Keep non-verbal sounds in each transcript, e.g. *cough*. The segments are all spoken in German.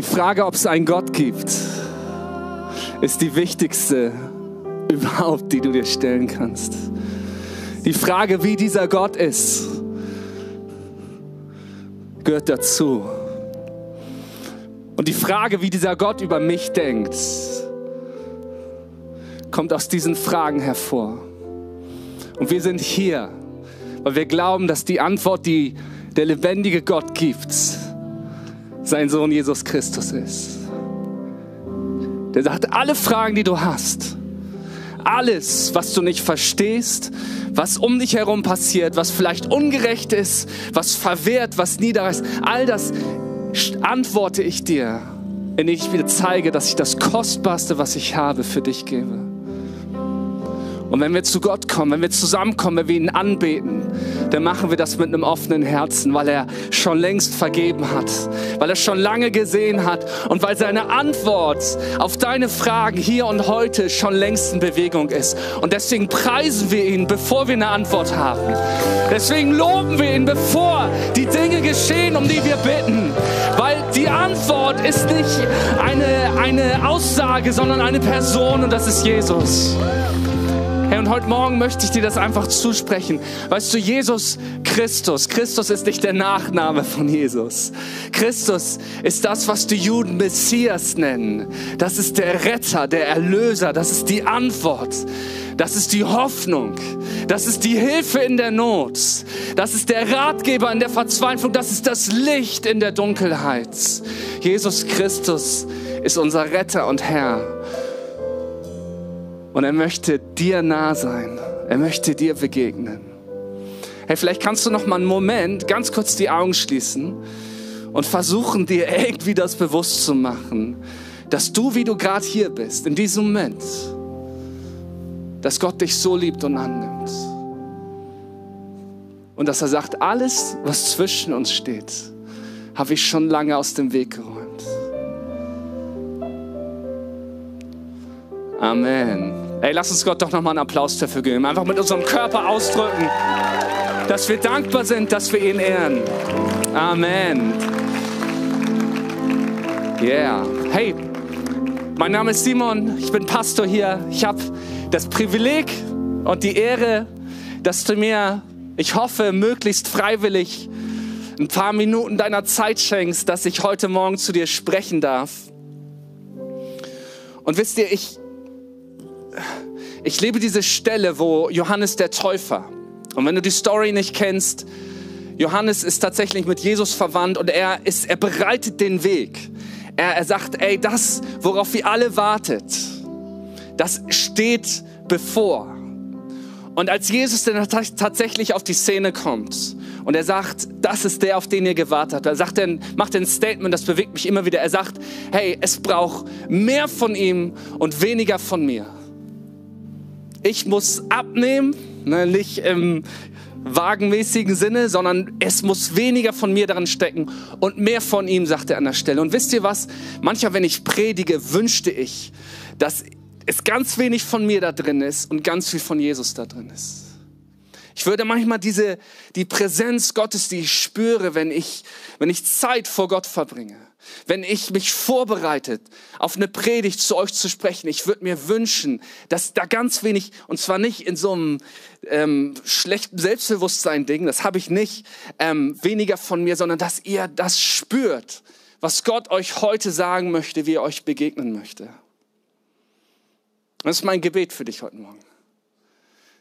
Die Frage, ob es einen Gott gibt, ist die wichtigste *laughs* überhaupt, die du dir stellen kannst. Die Frage, wie dieser Gott ist, gehört dazu. Und die Frage, wie dieser Gott über mich denkt, kommt aus diesen Fragen hervor. Und wir sind hier, weil wir glauben, dass die Antwort, die der lebendige Gott gibt, sein Sohn Jesus Christus ist. Der sagt, alle Fragen, die du hast, alles, was du nicht verstehst, was um dich herum passiert, was vielleicht ungerecht ist, was verwehrt, was niederreißt, all das antworte ich dir, indem ich dir zeige, dass ich das Kostbarste, was ich habe, für dich gebe. Und wenn wir zu Gott kommen, wenn wir zusammenkommen, wenn wir ihn anbeten, dann machen wir das mit einem offenen Herzen, weil er schon längst vergeben hat, weil er schon lange gesehen hat und weil seine Antwort auf deine Fragen hier und heute schon längst in Bewegung ist. Und deswegen preisen wir ihn, bevor wir eine Antwort haben. Deswegen loben wir ihn, bevor die Dinge geschehen, um die wir bitten. Weil die Antwort ist nicht eine, eine Aussage, sondern eine Person und das ist Jesus. Hey, und heute Morgen möchte ich dir das einfach zusprechen. Weißt du, Jesus Christus, Christus ist nicht der Nachname von Jesus. Christus ist das, was die Juden Messias nennen. Das ist der Retter, der Erlöser, das ist die Antwort. Das ist die Hoffnung. Das ist die Hilfe in der Not. Das ist der Ratgeber in der Verzweiflung. Das ist das Licht in der Dunkelheit. Jesus Christus ist unser Retter und Herr. Und er möchte dir nah sein. Er möchte dir begegnen. Hey, vielleicht kannst du noch mal einen Moment ganz kurz die Augen schließen und versuchen dir irgendwie das bewusst zu machen, dass du, wie du gerade hier bist, in diesem Moment, dass Gott dich so liebt und annimmt. Und dass er sagt, alles, was zwischen uns steht, habe ich schon lange aus dem Weg geräumt. Amen. Ey, lass uns Gott doch nochmal einen Applaus dafür geben. Einfach mit unserem Körper ausdrücken, dass wir dankbar sind, dass wir ihn ehren. Amen. Yeah. Hey, mein Name ist Simon, ich bin Pastor hier. Ich habe das Privileg und die Ehre, dass du mir, ich hoffe, möglichst freiwillig ein paar Minuten deiner Zeit schenkst, dass ich heute Morgen zu dir sprechen darf. Und wisst ihr, ich, ich liebe diese Stelle, wo Johannes der Täufer, und wenn du die Story nicht kennst, Johannes ist tatsächlich mit Jesus verwandt und er, ist, er bereitet den Weg. Er, er sagt, ey, das, worauf ihr alle wartet, das steht bevor. Und als Jesus dann tatsächlich auf die Szene kommt und er sagt, das ist der, auf den ihr gewartet habt, er sagt dann, macht ein Statement, das bewegt mich immer wieder. Er sagt, hey, es braucht mehr von ihm und weniger von mir. Ich muss abnehmen, ne, nicht im wagenmäßigen Sinne, sondern es muss weniger von mir daran stecken und mehr von ihm, sagt er an der Stelle. Und wisst ihr was? Manchmal, wenn ich predige, wünschte ich, dass es ganz wenig von mir da drin ist und ganz viel von Jesus da drin ist. Ich würde manchmal diese, die Präsenz Gottes, die ich spüre, wenn ich, wenn ich Zeit vor Gott verbringe, wenn ich mich vorbereitet, auf eine Predigt zu euch zu sprechen, ich würde mir wünschen, dass da ganz wenig, und zwar nicht in so einem ähm, schlechten Selbstbewusstsein-Ding, das habe ich nicht, ähm, weniger von mir, sondern dass ihr das spürt, was Gott euch heute sagen möchte, wie er euch begegnen möchte. Das ist mein Gebet für dich heute Morgen.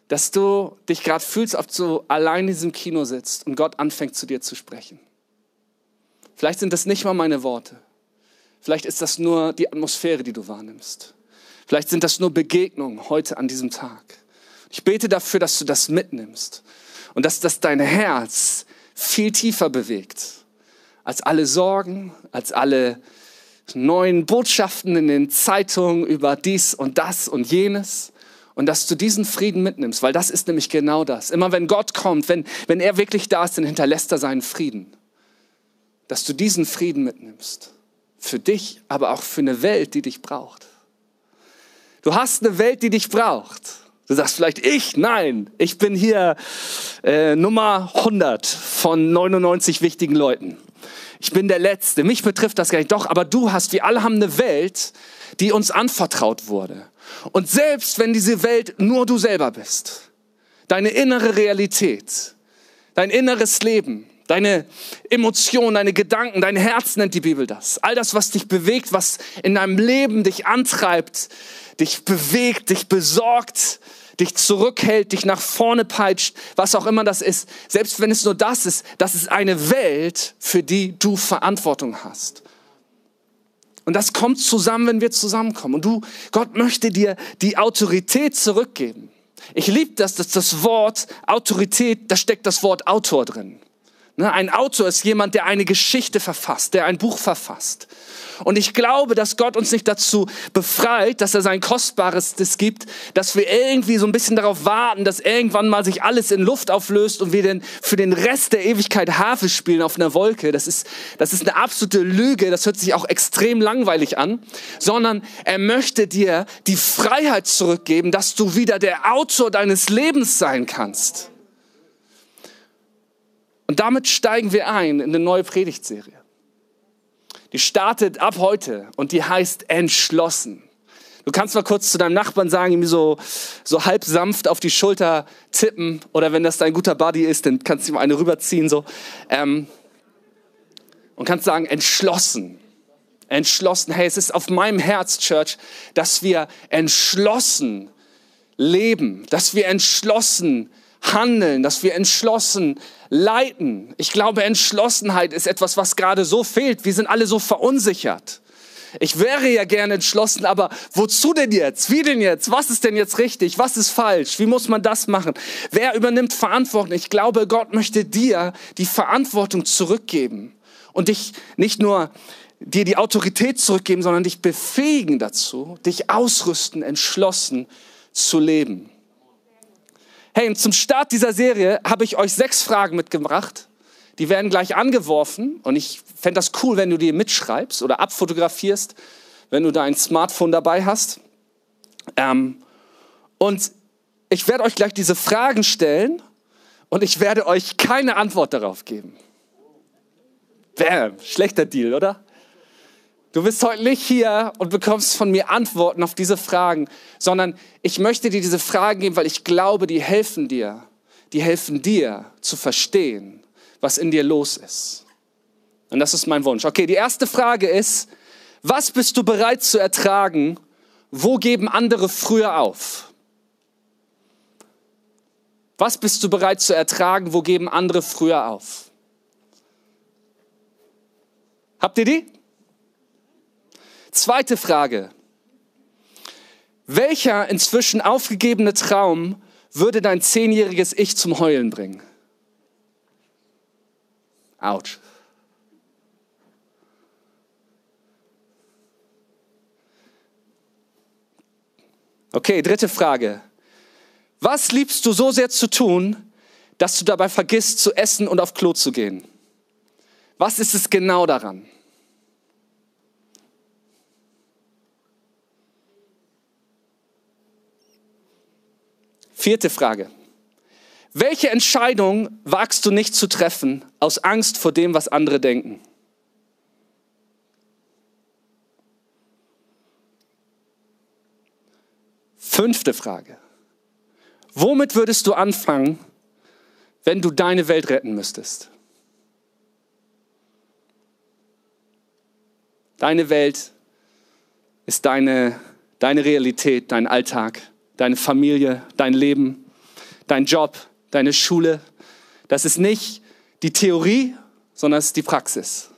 Dass du dich gerade fühlst, ob du allein in diesem Kino sitzt und Gott anfängt zu dir zu sprechen. Vielleicht sind das nicht mal meine Worte. Vielleicht ist das nur die Atmosphäre, die du wahrnimmst. Vielleicht sind das nur Begegnungen heute an diesem Tag. Ich bete dafür, dass du das mitnimmst und dass das dein Herz viel tiefer bewegt als alle Sorgen, als alle neuen Botschaften in den Zeitungen über dies und das und jenes und dass du diesen Frieden mitnimmst, weil das ist nämlich genau das. Immer wenn Gott kommt, wenn, wenn er wirklich da ist, dann hinterlässt er seinen Frieden dass du diesen Frieden mitnimmst. Für dich, aber auch für eine Welt, die dich braucht. Du hast eine Welt, die dich braucht. Du sagst vielleicht, ich? Nein, ich bin hier äh, Nummer 100 von 99 wichtigen Leuten. ich bin der Letzte, mich betrifft das gar nicht. Doch, aber du hast, wir alle haben eine Welt, die uns anvertraut wurde. Und selbst wenn diese Welt nur du selber bist, deine innere Realität, dein inneres Leben, deine Emotionen, deine Gedanken, dein Herz nennt die Bibel das. All das, was dich bewegt, was in deinem Leben dich antreibt, dich bewegt, dich besorgt, dich zurückhält, dich nach vorne peitscht, was auch immer das ist. Selbst wenn es nur das ist, das ist eine Welt, für die du Verantwortung hast. Und das kommt zusammen, wenn wir zusammenkommen. Und du, Gott möchte dir die Autorität zurückgeben. Ich liebe das, dass das Wort Autorität, da steckt das Wort Autor drin. Ne, ein Autor ist jemand, der eine Geschichte verfasst, der ein Buch verfasst. Und ich glaube, dass Gott uns nicht dazu befreit, dass er sein Kostbares das gibt, dass wir irgendwie so ein bisschen darauf warten, dass irgendwann mal sich alles in Luft auflöst und wir denn für den Rest der Ewigkeit Harfe spielen auf einer Wolke. Das ist, das ist eine absolute Lüge. Das hört sich auch extrem langweilig an. Sondern er möchte dir die Freiheit zurückgeben, dass du wieder der Autor deines Lebens sein kannst. Und damit steigen wir ein in eine neue Predigtserie. Die startet ab heute und die heißt entschlossen. Du kannst mal kurz zu deinem Nachbarn sagen, ihm so, so halb sanft auf die Schulter tippen oder wenn das dein guter Buddy ist, dann kannst du ihm eine rüberziehen so ähm, und kannst sagen entschlossen, entschlossen. Hey, es ist auf meinem Herz, Church, dass wir entschlossen leben, dass wir entschlossen handeln, dass wir entschlossen leiten. Ich glaube, Entschlossenheit ist etwas, was gerade so fehlt. Wir sind alle so verunsichert. Ich wäre ja gerne entschlossen, aber wozu denn jetzt? Wie denn jetzt? Was ist denn jetzt richtig? Was ist falsch? Wie muss man das machen? Wer übernimmt Verantwortung? Ich glaube, Gott möchte dir die Verantwortung zurückgeben und dich nicht nur dir die Autorität zurückgeben, sondern dich befähigen dazu, dich ausrüsten, entschlossen zu leben. Hey, und zum Start dieser Serie habe ich euch sechs Fragen mitgebracht. Die werden gleich angeworfen und ich fände das cool, wenn du die mitschreibst oder abfotografierst, wenn du dein Smartphone dabei hast. Ähm, und ich werde euch gleich diese Fragen stellen und ich werde euch keine Antwort darauf geben. Bam, schlechter Deal, oder? Du bist heute nicht hier und bekommst von mir Antworten auf diese Fragen, sondern ich möchte dir diese Fragen geben, weil ich glaube, die helfen dir. Die helfen dir zu verstehen, was in dir los ist. Und das ist mein Wunsch. Okay, die erste Frage ist, was bist du bereit zu ertragen? Wo geben andere früher auf? Was bist du bereit zu ertragen? Wo geben andere früher auf? Habt ihr die? Zweite Frage. Welcher inzwischen aufgegebene Traum würde dein zehnjähriges Ich zum Heulen bringen? Autsch. Okay, dritte Frage. Was liebst du so sehr zu tun, dass du dabei vergisst zu essen und auf Klo zu gehen? Was ist es genau daran? Vierte Frage. Welche Entscheidung wagst du nicht zu treffen aus Angst vor dem, was andere denken? Fünfte Frage. Womit würdest du anfangen, wenn du deine Welt retten müsstest? Deine Welt ist deine, deine Realität, dein Alltag deine Familie, dein Leben, dein Job, deine Schule. Das ist nicht die Theorie, sondern es ist die Praxis.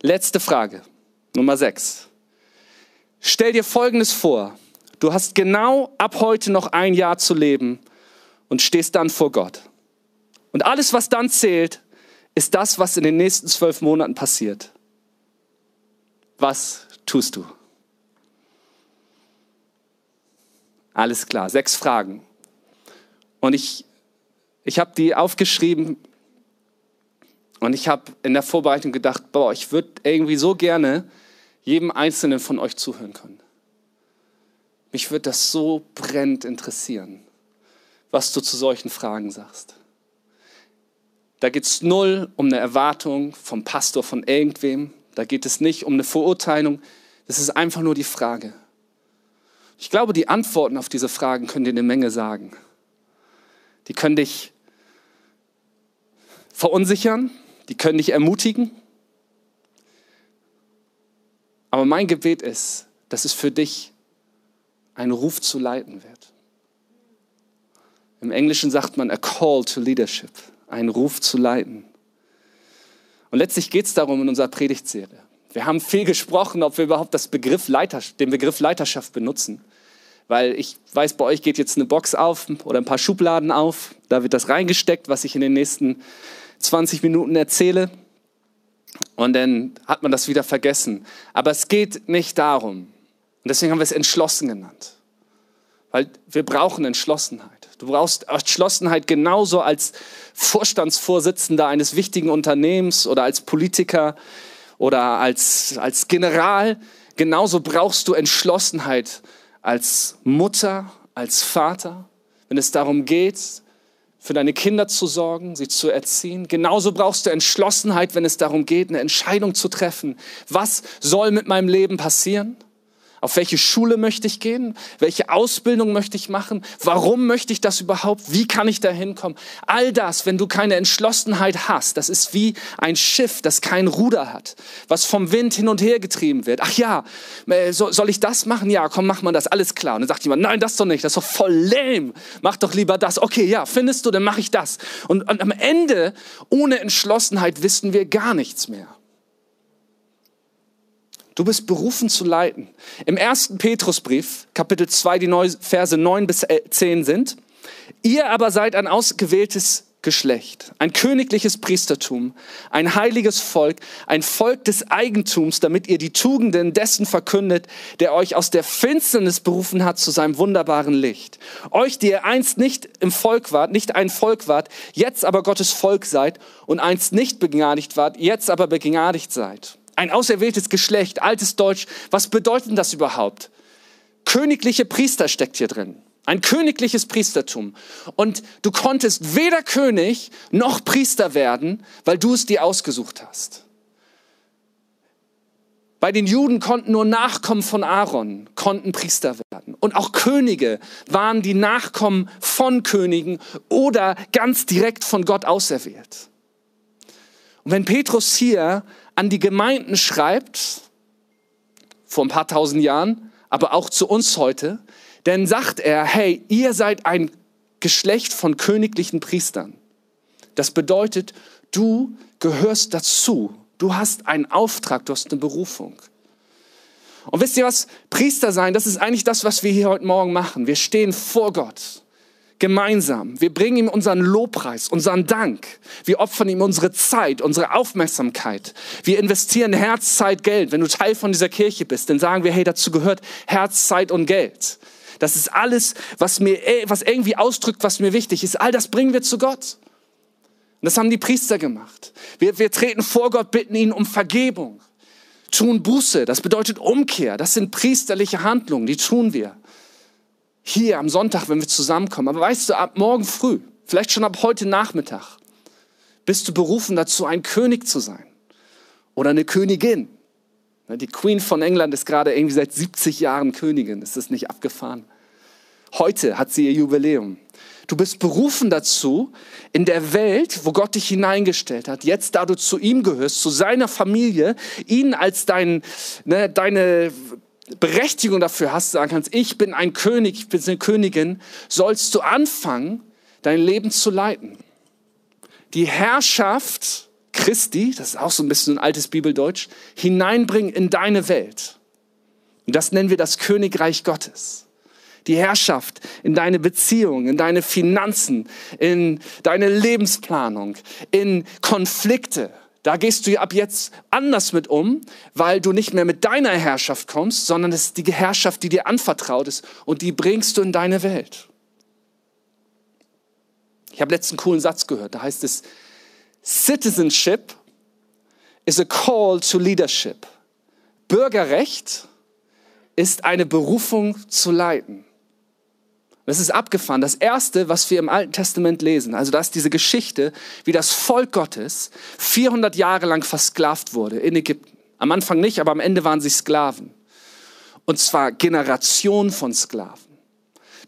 Letzte Frage, Nummer 6. Stell dir Folgendes vor. Du hast genau ab heute noch ein Jahr zu leben und stehst dann vor Gott. Und alles, was dann zählt, ist das, was in den nächsten zwölf Monaten passiert. Was tust du? Alles klar, sechs Fragen. Und ich, ich habe die aufgeschrieben und ich habe in der Vorbereitung gedacht, boah, ich würde irgendwie so gerne jedem Einzelnen von euch zuhören können. Mich würde das so brennend interessieren, was du zu solchen Fragen sagst. Da geht es null um eine Erwartung vom Pastor, von irgendwem. Da geht es nicht um eine Verurteilung. Das ist einfach nur die Frage. Ich glaube, die Antworten auf diese Fragen können dir eine Menge sagen. Die können dich verunsichern, die können dich ermutigen. Aber mein Gebet ist, dass es für dich einen Ruf zu leiten wird. Im Englischen sagt man a call to leadership, einen Ruf zu leiten. Und letztlich geht es darum in unserer Predigtserie. Wir haben viel gesprochen, ob wir überhaupt Begriff den Begriff Leiterschaft benutzen. Weil ich weiß, bei euch geht jetzt eine Box auf oder ein paar Schubladen auf. Da wird das reingesteckt, was ich in den nächsten 20 Minuten erzähle. Und dann hat man das wieder vergessen. Aber es geht nicht darum. Und deswegen haben wir es entschlossen genannt. Weil wir brauchen Entschlossenheit. Du brauchst Entschlossenheit genauso als Vorstandsvorsitzender eines wichtigen Unternehmens oder als Politiker oder als, als General. Genauso brauchst du Entschlossenheit als Mutter, als Vater, wenn es darum geht, für deine Kinder zu sorgen, sie zu erziehen. Genauso brauchst du Entschlossenheit, wenn es darum geht, eine Entscheidung zu treffen. Was soll mit meinem Leben passieren? Auf welche Schule möchte ich gehen? Welche Ausbildung möchte ich machen? Warum möchte ich das überhaupt? Wie kann ich da hinkommen? All das, wenn du keine Entschlossenheit hast, das ist wie ein Schiff, das kein Ruder hat, was vom Wind hin und her getrieben wird. Ach ja, äh, soll ich das machen? Ja, komm, mach mal das, alles klar. Und dann sagt jemand, nein, das doch nicht, das ist doch voll lame. Mach doch lieber das. Okay, ja, findest du, dann mache ich das. Und, und am Ende, ohne Entschlossenheit, wissen wir gar nichts mehr. Du bist berufen zu leiten. Im ersten Petrusbrief, Kapitel 2, die Verse 9 bis 10 sind, ihr aber seid ein ausgewähltes Geschlecht, ein königliches Priestertum, ein heiliges Volk, ein Volk des Eigentums, damit ihr die Tugenden dessen verkündet, der euch aus der Finsternis berufen hat zu seinem wunderbaren Licht. Euch, die ihr einst nicht im Volk wart, nicht ein Volk wart, jetzt aber Gottes Volk seid und einst nicht begnadigt wart, jetzt aber begnadigt seid ein auserwähltes Geschlecht, altes Deutsch. Was bedeutet das überhaupt? Königliche Priester steckt hier drin. Ein königliches Priestertum. Und du konntest weder König noch Priester werden, weil du es dir ausgesucht hast. Bei den Juden konnten nur Nachkommen von Aaron, konnten Priester werden. Und auch Könige waren die Nachkommen von Königen oder ganz direkt von Gott auserwählt. Und wenn Petrus hier an die Gemeinden schreibt, vor ein paar tausend Jahren, aber auch zu uns heute, denn sagt er, hey, ihr seid ein Geschlecht von königlichen Priestern. Das bedeutet, du gehörst dazu. Du hast einen Auftrag, du hast eine Berufung. Und wisst ihr was? Priester sein, das ist eigentlich das, was wir hier heute Morgen machen. Wir stehen vor Gott gemeinsam. Wir bringen ihm unseren Lobpreis, unseren Dank. Wir opfern ihm unsere Zeit, unsere Aufmerksamkeit. Wir investieren Herz, Zeit, Geld. Wenn du Teil von dieser Kirche bist, dann sagen wir, hey, dazu gehört Herz, Zeit und Geld. Das ist alles, was mir, was irgendwie ausdrückt, was mir wichtig ist. All das bringen wir zu Gott. Und das haben die Priester gemacht. Wir, wir treten vor Gott, bitten ihn um Vergebung. Tun Buße, das bedeutet Umkehr. Das sind priesterliche Handlungen, die tun wir hier am Sonntag, wenn wir zusammenkommen. Aber weißt du, ab morgen früh, vielleicht schon ab heute Nachmittag, bist du berufen dazu, ein König zu sein oder eine Königin. Ne, die Queen von England ist gerade irgendwie seit 70 Jahren Königin. Ist das nicht abgefahren? Heute hat sie ihr Jubiläum. Du bist berufen dazu, in der Welt, wo Gott dich hineingestellt hat, jetzt da du zu ihm gehörst, zu seiner Familie, ihn als dein, ne, deine Berechtigung dafür hast, sagen kannst, ich bin ein König, ich bin eine Königin, sollst du anfangen, dein Leben zu leiten. Die Herrschaft Christi, das ist auch so ein bisschen ein altes Bibeldeutsch, hineinbringen in deine Welt. Und das nennen wir das Königreich Gottes. Die Herrschaft in deine Beziehung, in deine Finanzen, in deine Lebensplanung, in Konflikte, da gehst du ab jetzt anders mit um, weil du nicht mehr mit deiner Herrschaft kommst, sondern es ist die Herrschaft, die dir anvertraut ist und die bringst du in deine Welt. Ich habe letzten coolen Satz gehört, da heißt es, Citizenship is a call to leadership. Bürgerrecht ist eine Berufung zu leiten. Das ist abgefahren. Das Erste, was wir im Alten Testament lesen, also da ist diese Geschichte, wie das Volk Gottes 400 Jahre lang versklavt wurde in Ägypten. Am Anfang nicht, aber am Ende waren sie Sklaven. Und zwar Generationen von Sklaven.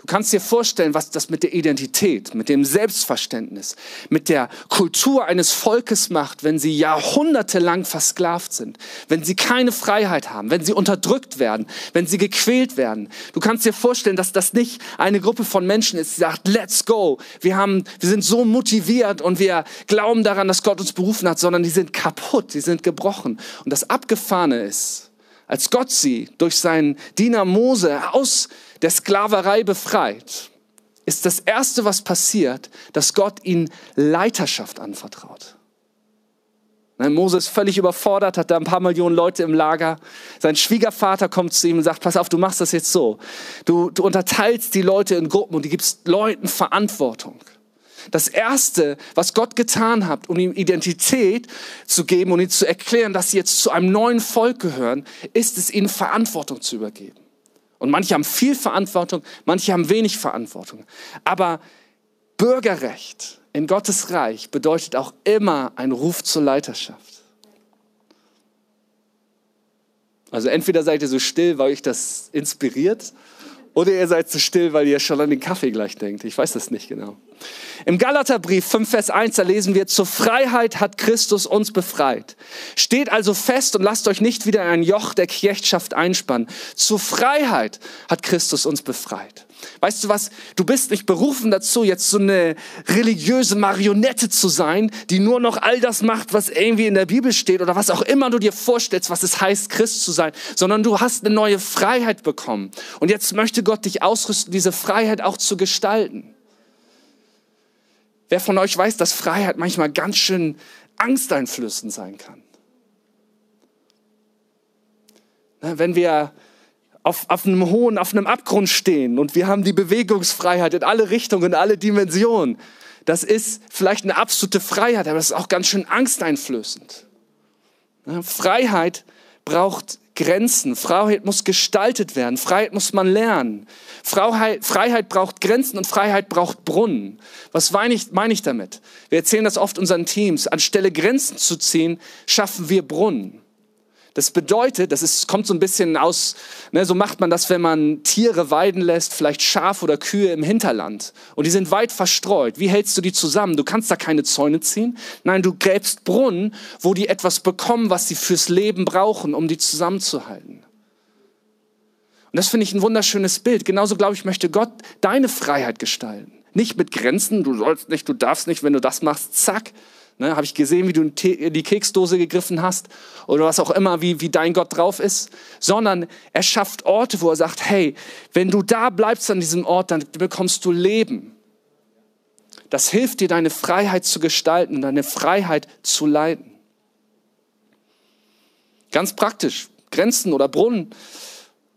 Du kannst dir vorstellen, was das mit der Identität, mit dem Selbstverständnis, mit der Kultur eines Volkes macht, wenn sie jahrhundertelang versklavt sind, wenn sie keine Freiheit haben, wenn sie unterdrückt werden, wenn sie gequält werden. Du kannst dir vorstellen, dass das nicht eine Gruppe von Menschen ist, die sagt, let's go. Wir haben, wir sind so motiviert und wir glauben daran, dass Gott uns berufen hat, sondern die sind kaputt, die sind gebrochen. Und das Abgefahrene ist, als Gott sie durch seinen Diener Mose aus der Sklaverei befreit, ist das Erste, was passiert, dass Gott ihnen Leiterschaft anvertraut. Mose ist völlig überfordert, hat da ein paar Millionen Leute im Lager. Sein Schwiegervater kommt zu ihm und sagt, pass auf, du machst das jetzt so. Du, du unterteilst die Leute in Gruppen und du gibst Leuten Verantwortung. Das Erste, was Gott getan hat, um ihm Identität zu geben und ihnen zu erklären, dass sie jetzt zu einem neuen Volk gehören, ist es, ihnen Verantwortung zu übergeben. Und manche haben viel Verantwortung, manche haben wenig Verantwortung. Aber Bürgerrecht in Gottes Reich bedeutet auch immer ein Ruf zur Leiterschaft. Also entweder seid ihr so still, weil euch das inspiriert, oder ihr seid so still, weil ihr schon an den Kaffee gleich denkt. Ich weiß das nicht genau. Im Galaterbrief 5, Vers 1, da lesen wir, zur Freiheit hat Christus uns befreit. Steht also fest und lasst euch nicht wieder in ein Joch der Knechtschaft einspannen. Zur Freiheit hat Christus uns befreit. Weißt du was? Du bist nicht berufen dazu, jetzt so eine religiöse Marionette zu sein, die nur noch all das macht, was irgendwie in der Bibel steht oder was auch immer du dir vorstellst, was es heißt, Christ zu sein, sondern du hast eine neue Freiheit bekommen. Und jetzt möchte Gott dich ausrüsten, diese Freiheit auch zu gestalten. Wer von euch weiß, dass Freiheit manchmal ganz schön angsteinflößend sein kann? Wenn wir auf, auf einem hohen, auf einem Abgrund stehen und wir haben die Bewegungsfreiheit in alle Richtungen, in alle Dimensionen. Das ist vielleicht eine absolute Freiheit, aber das ist auch ganz schön angsteinflößend. Freiheit braucht Grenzen. Freiheit muss gestaltet werden. Freiheit muss man lernen. Freiheit, Freiheit braucht Grenzen und Freiheit braucht Brunnen. Was meine ich, meine ich damit? Wir erzählen das oft unseren Teams. Anstelle Grenzen zu ziehen, schaffen wir Brunnen. Das bedeutet, das ist, kommt so ein bisschen aus, ne, so macht man das, wenn man Tiere weiden lässt, vielleicht Schaf oder Kühe im Hinterland. Und die sind weit verstreut. Wie hältst du die zusammen? Du kannst da keine Zäune ziehen. Nein, du gräbst Brunnen, wo die etwas bekommen, was sie fürs Leben brauchen, um die zusammenzuhalten. Und das finde ich ein wunderschönes Bild. Genauso, glaube ich, möchte Gott deine Freiheit gestalten. Nicht mit Grenzen, du sollst nicht, du darfst nicht, wenn du das machst, zack, Ne, Habe ich gesehen, wie du in die Keksdose gegriffen hast oder was auch immer, wie, wie dein Gott drauf ist, sondern er schafft Orte, wo er sagt, hey, wenn du da bleibst an diesem Ort, dann bekommst du Leben. Das hilft dir, deine Freiheit zu gestalten, deine Freiheit zu leiten. Ganz praktisch, Grenzen oder Brunnen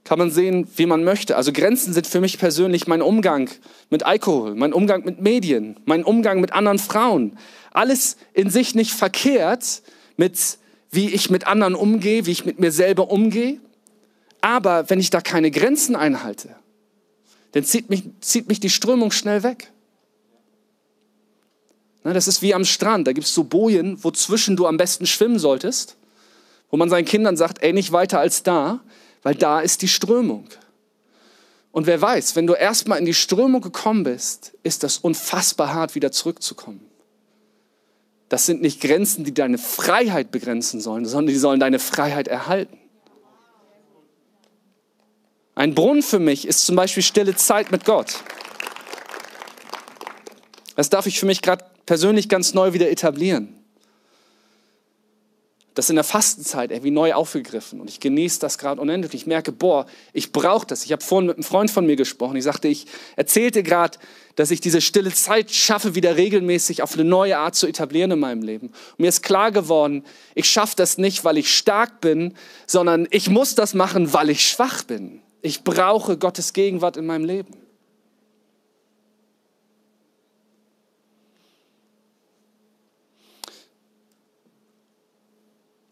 kann man sehen, wie man möchte. Also Grenzen sind für mich persönlich mein Umgang mit Alkohol, mein Umgang mit Medien, mein Umgang mit anderen Frauen. Alles in sich nicht verkehrt mit, wie ich mit anderen umgehe, wie ich mit mir selber umgehe. Aber wenn ich da keine Grenzen einhalte, dann zieht mich, zieht mich die Strömung schnell weg. Das ist wie am Strand. Da gibt es so Bojen, wozwischen du am besten schwimmen solltest, wo man seinen Kindern sagt, ey, nicht weiter als da weil da ist die Strömung. Und wer weiß, wenn du erstmal in die Strömung gekommen bist, ist das unfassbar hart, wieder zurückzukommen. Das sind nicht Grenzen, die deine Freiheit begrenzen sollen, sondern die sollen deine Freiheit erhalten. Ein Brunnen für mich ist zum Beispiel stille Zeit mit Gott. Das darf ich für mich gerade persönlich ganz neu wieder etablieren das in der Fastenzeit irgendwie neu aufgegriffen und ich genieße das gerade unendlich. Ich merke, boah, ich brauche das. Ich habe vorhin mit einem Freund von mir gesprochen. Ich sagte, ich erzählte gerade, dass ich diese stille Zeit schaffe, wieder regelmäßig auf eine neue Art zu etablieren in meinem Leben. Und mir ist klar geworden, ich schaffe das nicht, weil ich stark bin, sondern ich muss das machen, weil ich schwach bin. Ich brauche Gottes Gegenwart in meinem Leben.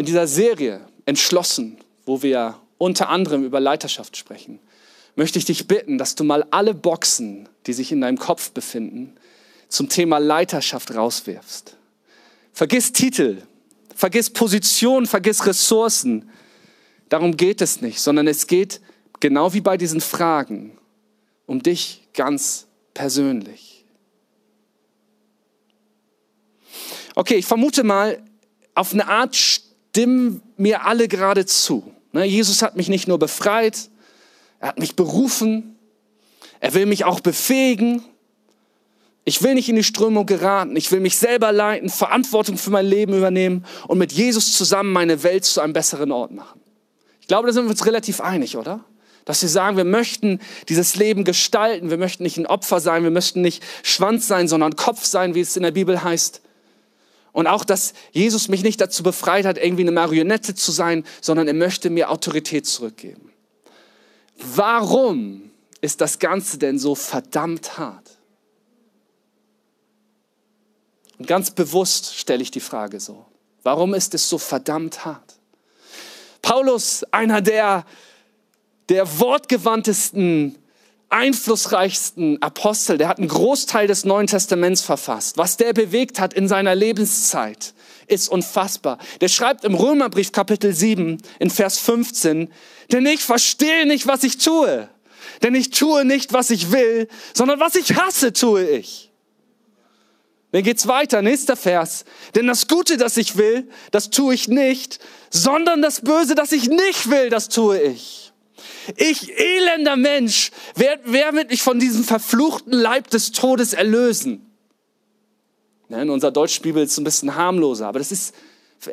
In dieser Serie Entschlossen, wo wir unter anderem über Leiterschaft sprechen, möchte ich dich bitten, dass du mal alle Boxen, die sich in deinem Kopf befinden, zum Thema Leiterschaft rauswirfst. Vergiss Titel, vergiss Position, vergiss Ressourcen. Darum geht es nicht, sondern es geht genau wie bei diesen Fragen um dich ganz persönlich. Okay, ich vermute mal, auf eine Art stimmen mir alle gerade zu. Ne, Jesus hat mich nicht nur befreit, er hat mich berufen, er will mich auch befähigen. Ich will nicht in die Strömung geraten, ich will mich selber leiten, Verantwortung für mein Leben übernehmen und mit Jesus zusammen meine Welt zu einem besseren Ort machen. Ich glaube, da sind wir uns relativ einig, oder? Dass wir sagen, wir möchten dieses Leben gestalten, wir möchten nicht ein Opfer sein, wir möchten nicht Schwanz sein, sondern Kopf sein, wie es in der Bibel heißt. Und auch, dass Jesus mich nicht dazu befreit hat, irgendwie eine Marionette zu sein, sondern er möchte mir Autorität zurückgeben. Warum ist das Ganze denn so verdammt hart? Und ganz bewusst stelle ich die Frage so. Warum ist es so verdammt hart? Paulus, einer der, der wortgewandtesten einflussreichsten Apostel, der hat einen Großteil des Neuen Testaments verfasst. Was der bewegt hat in seiner Lebenszeit, ist unfassbar. Der schreibt im Römerbrief Kapitel 7 in Vers 15, denn ich verstehe nicht, was ich tue. Denn ich tue nicht, was ich will, sondern was ich hasse, tue ich. Dann geht's weiter, nächster Vers. Denn das Gute, das ich will, das tue ich nicht, sondern das Böse, das ich nicht will, das tue ich. Ich elender Mensch, wer, wer wird mich von diesem verfluchten Leib des Todes erlösen? Ja, in unserer Deutschbibel ist es ein bisschen harmloser, aber das ist,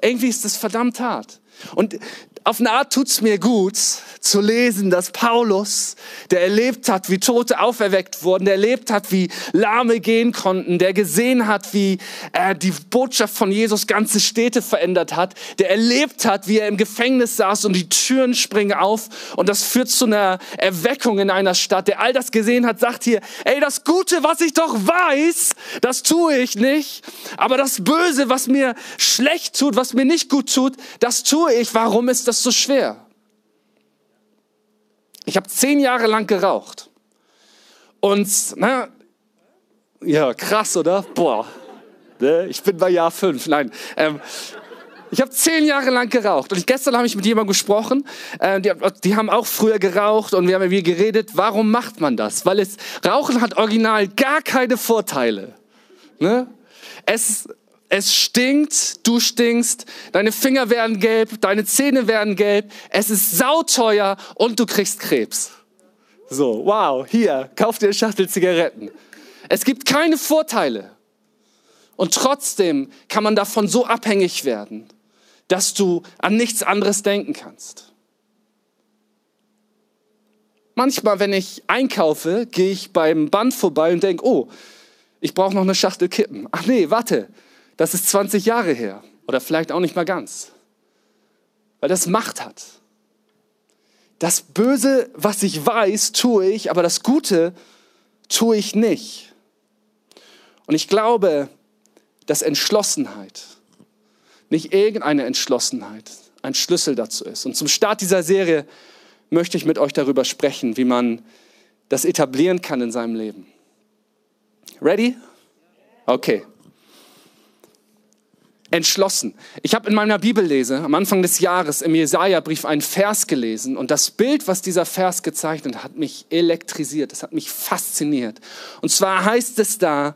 irgendwie ist das verdammt hart. Und auf eine Art tut's mir gut zu lesen, dass Paulus, der erlebt hat, wie Tote auferweckt wurden, der erlebt hat, wie Lahme gehen konnten, der gesehen hat, wie er die Botschaft von Jesus ganze Städte verändert hat, der erlebt hat, wie er im Gefängnis saß und die Türen springen auf und das führt zu einer Erweckung in einer Stadt, der all das gesehen hat, sagt hier, ey, das Gute, was ich doch weiß, das tue ich nicht, aber das Böse, was mir schlecht tut, was mir nicht gut tut, das tue ich. Warum ist das so schwer? Ich habe zehn Jahre lang geraucht. Und, na, ja, krass, oder? Boah, ne? ich bin bei Jahr fünf. Nein, ähm, ich habe zehn Jahre lang geraucht. Und ich, gestern habe ich mit jemandem gesprochen, äh, die, die, haben auch früher geraucht und wir haben wie geredet, warum macht man das? Weil es, Rauchen hat original gar keine Vorteile. Ne? Es es stinkt, du stinkst, deine Finger werden gelb, deine Zähne werden gelb, es ist sauteuer und du kriegst Krebs. So, wow, hier, kauf dir eine Schachtel Zigaretten. Es gibt keine Vorteile. Und trotzdem kann man davon so abhängig werden, dass du an nichts anderes denken kannst. Manchmal, wenn ich einkaufe, gehe ich beim Band vorbei und denke, oh, ich brauche noch eine Schachtel Kippen. Ach nee, warte, das ist 20 Jahre her oder vielleicht auch nicht mal ganz, weil das Macht hat. Das Böse, was ich weiß, tue ich, aber das Gute tue ich nicht. Und ich glaube, dass Entschlossenheit, nicht irgendeine Entschlossenheit, ein Schlüssel dazu ist. Und zum Start dieser Serie möchte ich mit euch darüber sprechen, wie man das etablieren kann in seinem Leben. Ready? Okay entschlossen. Ich habe in meiner Bibellese am Anfang des Jahres im Jesaja-Brief einen Vers gelesen und das Bild, was dieser Vers gezeichnet hat, hat mich elektrisiert, das hat mich fasziniert. Und zwar heißt es da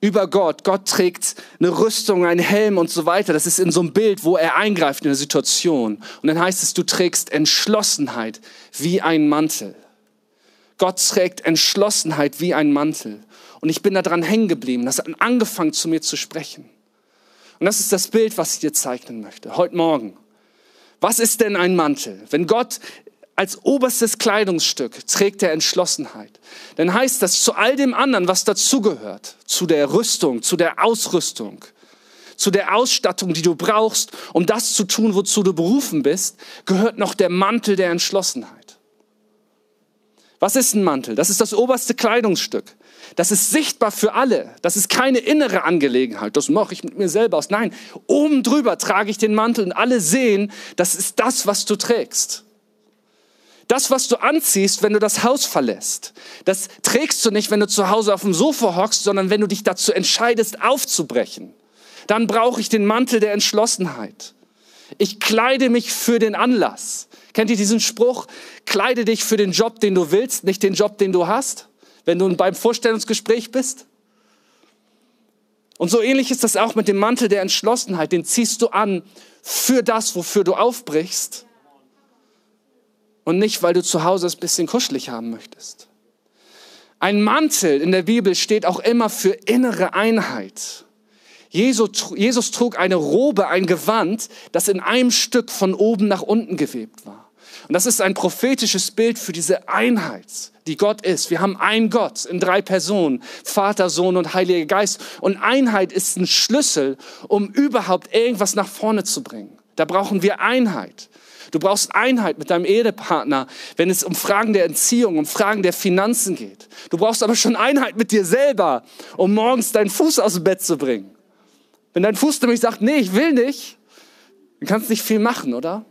über Gott, Gott trägt eine Rüstung, einen Helm und so weiter. Das ist in so einem Bild, wo er eingreift in eine Situation. Und dann heißt es, du trägst Entschlossenheit wie ein Mantel. Gott trägt Entschlossenheit wie ein Mantel. Und ich bin da dran hängen geblieben. Das hat angefangen zu mir zu sprechen. Und das ist das Bild, was ich dir zeichnen möchte, heute Morgen. Was ist denn ein Mantel? Wenn Gott als oberstes Kleidungsstück trägt er Entschlossenheit, dann heißt das zu all dem anderen, was dazugehört, zu der Rüstung, zu der Ausrüstung, zu der Ausstattung, die du brauchst, um das zu tun, wozu du berufen bist, gehört noch der Mantel der Entschlossenheit. Was ist ein Mantel? Das ist das oberste Kleidungsstück. Das ist sichtbar für alle. Das ist keine innere Angelegenheit. Das mache ich mit mir selber aus. Nein, oben drüber trage ich den Mantel und alle sehen, das ist das, was du trägst. Das, was du anziehst, wenn du das Haus verlässt, das trägst du nicht, wenn du zu Hause auf dem Sofa hockst, sondern wenn du dich dazu entscheidest, aufzubrechen. Dann brauche ich den Mantel der Entschlossenheit. Ich kleide mich für den Anlass. Kennt ihr diesen Spruch? Kleide dich für den Job, den du willst, nicht den Job, den du hast, wenn du beim Vorstellungsgespräch bist. Und so ähnlich ist das auch mit dem Mantel der Entschlossenheit. Den ziehst du an für das, wofür du aufbrichst. Und nicht, weil du zu Hause es ein bisschen kuschelig haben möchtest. Ein Mantel in der Bibel steht auch immer für innere Einheit. Jesus, trug eine Robe, ein Gewand, das in einem Stück von oben nach unten gewebt war. Und das ist ein prophetisches Bild für diese Einheit, die Gott ist. Wir haben einen Gott in drei Personen, Vater, Sohn und Heiliger Geist. Und Einheit ist ein Schlüssel, um überhaupt irgendwas nach vorne zu bringen. Da brauchen wir Einheit. Du brauchst Einheit mit deinem Ehepartner, wenn es um Fragen der Entziehung, um Fragen der Finanzen geht. Du brauchst aber schon Einheit mit dir selber, um morgens deinen Fuß aus dem Bett zu bringen. Wenn dein Fuß nämlich sagt, nee, ich will nicht, dann kannst du nicht viel machen, oder?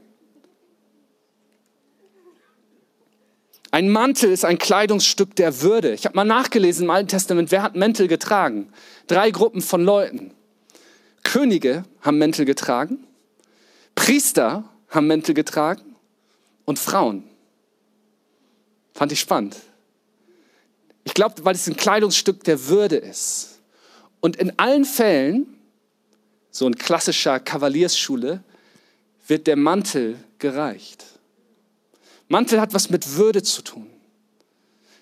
Ein Mantel ist ein Kleidungsstück der Würde. Ich habe mal nachgelesen im Alten Testament, wer hat Mäntel getragen? Drei Gruppen von Leuten. Könige haben Mäntel getragen, Priester haben Mäntel getragen und Frauen. Fand ich spannend. Ich glaube, weil es ein Kleidungsstück der Würde ist. Und in allen Fällen, so in klassischer Kavaliersschule, wird der Mantel gereicht. Mantel hat was mit Würde zu tun,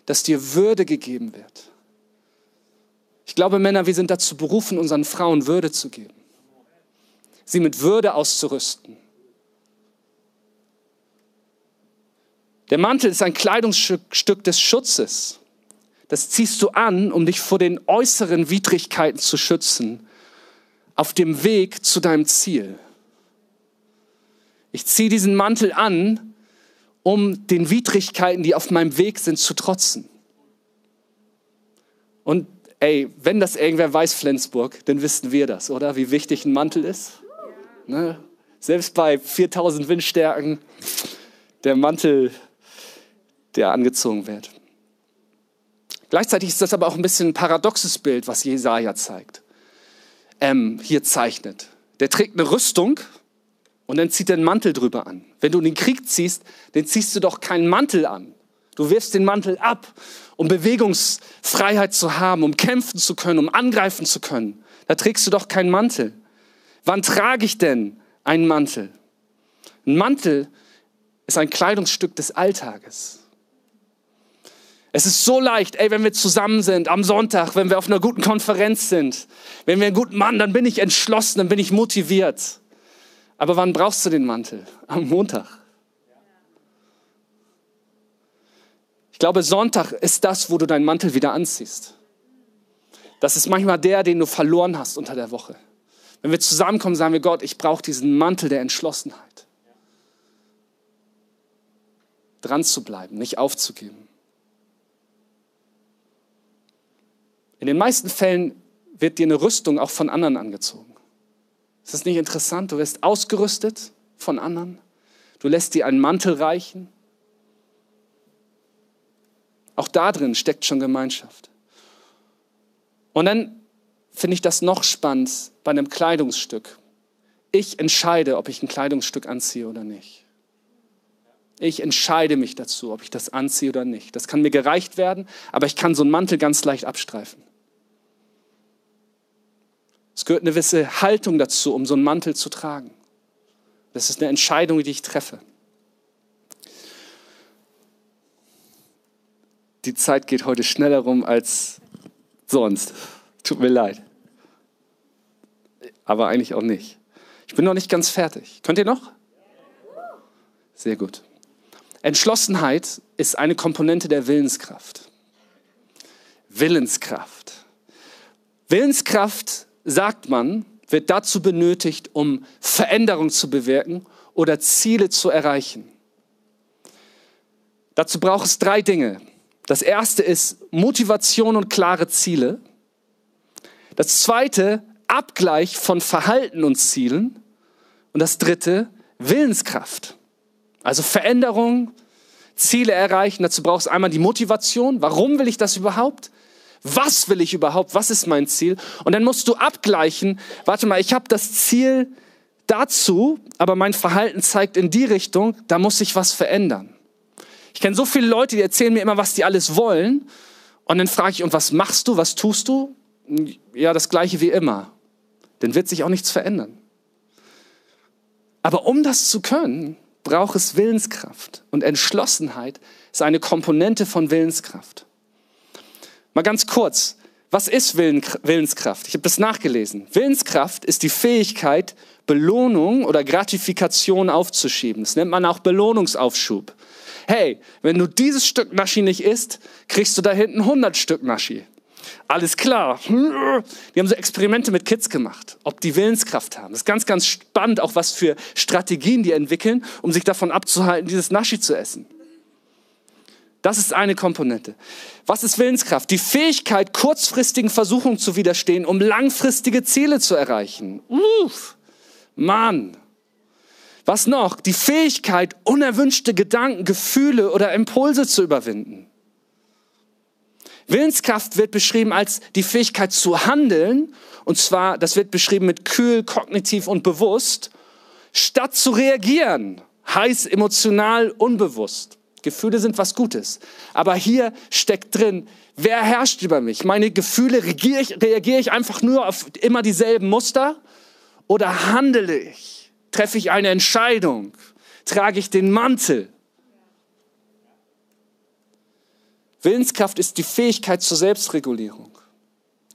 dass dir Würde gegeben wird. Ich glaube, Männer, wir sind dazu berufen, unseren Frauen Würde zu geben, sie mit Würde auszurüsten. Der Mantel ist ein Kleidungsstück des Schutzes. Das ziehst du an, um dich vor den äußeren Widrigkeiten zu schützen, auf dem Weg zu deinem Ziel. Ich ziehe diesen Mantel an, um den Widrigkeiten, die auf meinem Weg sind, zu trotzen. Und ey, wenn das irgendwer weiß, Flensburg, dann wissen wir das, oder? Wie wichtig ein Mantel ist. Ne? Selbst bei 4000 Windstärken, der Mantel, der angezogen wird. Gleichzeitig ist das aber auch ein bisschen ein paradoxes Bild, was Jesaja zeigt. Ähm, hier zeichnet. Der trägt eine Rüstung, und dann zieht er einen Mantel drüber an. Wenn du in den Krieg ziehst, dann ziehst du doch keinen Mantel an. Du wirfst den Mantel ab, um Bewegungsfreiheit zu haben, um kämpfen zu können, um angreifen zu können. Da trägst du doch keinen Mantel. Wann trage ich denn einen Mantel? Ein Mantel ist ein Kleidungsstück des Alltages. Es ist so leicht, ey, wenn wir zusammen sind am Sonntag, wenn wir auf einer guten Konferenz sind, wenn wir einen guten Mann, dann bin ich entschlossen, dann bin ich motiviert. Aber wann brauchst du den Mantel? Am Montag. Ich glaube, Sonntag ist das, wo du deinen Mantel wieder anziehst. Das ist manchmal der, den du verloren hast unter der Woche. Wenn wir zusammenkommen, sagen wir Gott, ich brauche diesen Mantel der Entschlossenheit. Dran zu bleiben, nicht aufzugeben. In den meisten Fällen wird dir eine Rüstung auch von anderen angezogen. Ist das nicht interessant? Du wirst ausgerüstet von anderen. Du lässt dir einen Mantel reichen. Auch da drin steckt schon Gemeinschaft. Und dann finde ich das noch spannend bei einem Kleidungsstück. Ich entscheide, ob ich ein Kleidungsstück anziehe oder nicht. Ich entscheide mich dazu, ob ich das anziehe oder nicht. Das kann mir gereicht werden, aber ich kann so einen Mantel ganz leicht abstreifen. Es gehört eine gewisse Haltung dazu, um so einen Mantel zu tragen. Das ist eine Entscheidung, die ich treffe. Die Zeit geht heute schneller rum als sonst. Tut mir leid. Aber eigentlich auch nicht. Ich bin noch nicht ganz fertig. Könnt ihr noch? Sehr gut. Entschlossenheit ist eine Komponente der Willenskraft. Willenskraft. Willenskraft sagt man, wird dazu benötigt, um Veränderung zu bewirken oder Ziele zu erreichen. Dazu braucht es drei Dinge. Das erste ist Motivation und klare Ziele. Das zweite, Abgleich von Verhalten und Zielen. Und das dritte, Willenskraft. Also Veränderung, Ziele erreichen, dazu braucht es einmal die Motivation. Warum will ich das überhaupt? Was will ich überhaupt? Was ist mein Ziel? Und dann musst du abgleichen, warte mal, ich habe das Ziel dazu, aber mein Verhalten zeigt in die Richtung, da muss sich was verändern. Ich kenne so viele Leute, die erzählen mir immer, was die alles wollen. Und dann frage ich, und was machst du, was tust du? Ja, das gleiche wie immer. Dann wird sich auch nichts verändern. Aber um das zu können, braucht es Willenskraft. Und Entschlossenheit ist eine Komponente von Willenskraft. Mal ganz kurz, was ist Willenskraft? Ich habe das nachgelesen. Willenskraft ist die Fähigkeit, Belohnung oder Gratifikation aufzuschieben. Das nennt man auch Belohnungsaufschub. Hey, wenn du dieses Stück Naschi nicht isst, kriegst du da hinten 100 Stück Naschi. Alles klar. Die haben so Experimente mit Kids gemacht, ob die Willenskraft haben. Das ist ganz, ganz spannend, auch was für Strategien die entwickeln, um sich davon abzuhalten, dieses Naschi zu essen. Das ist eine Komponente. Was ist Willenskraft? Die Fähigkeit, kurzfristigen Versuchungen zu widerstehen, um langfristige Ziele zu erreichen. Uff, Mann. Was noch? Die Fähigkeit, unerwünschte Gedanken, Gefühle oder Impulse zu überwinden. Willenskraft wird beschrieben als die Fähigkeit zu handeln. Und zwar, das wird beschrieben mit kühl, kognitiv und bewusst, statt zu reagieren. Heiß, emotional, unbewusst. Gefühle sind was Gutes. Aber hier steckt drin, wer herrscht über mich? Meine Gefühle, reagiere ich, reagiere ich einfach nur auf immer dieselben Muster? Oder handele ich? Treffe ich eine Entscheidung? Trage ich den Mantel? Willenskraft ist die Fähigkeit zur Selbstregulierung.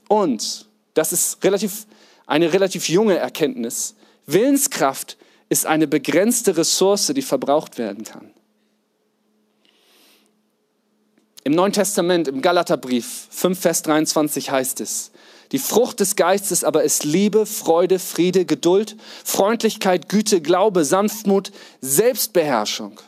Und, das ist relativ, eine relativ junge Erkenntnis, Willenskraft ist eine begrenzte Ressource, die verbraucht werden kann. Im Neuen Testament, im Galaterbrief 5, Vers 23 heißt es, die Frucht des Geistes aber ist Liebe, Freude, Friede, Geduld, Freundlichkeit, Güte, Glaube, Sanftmut, Selbstbeherrschung.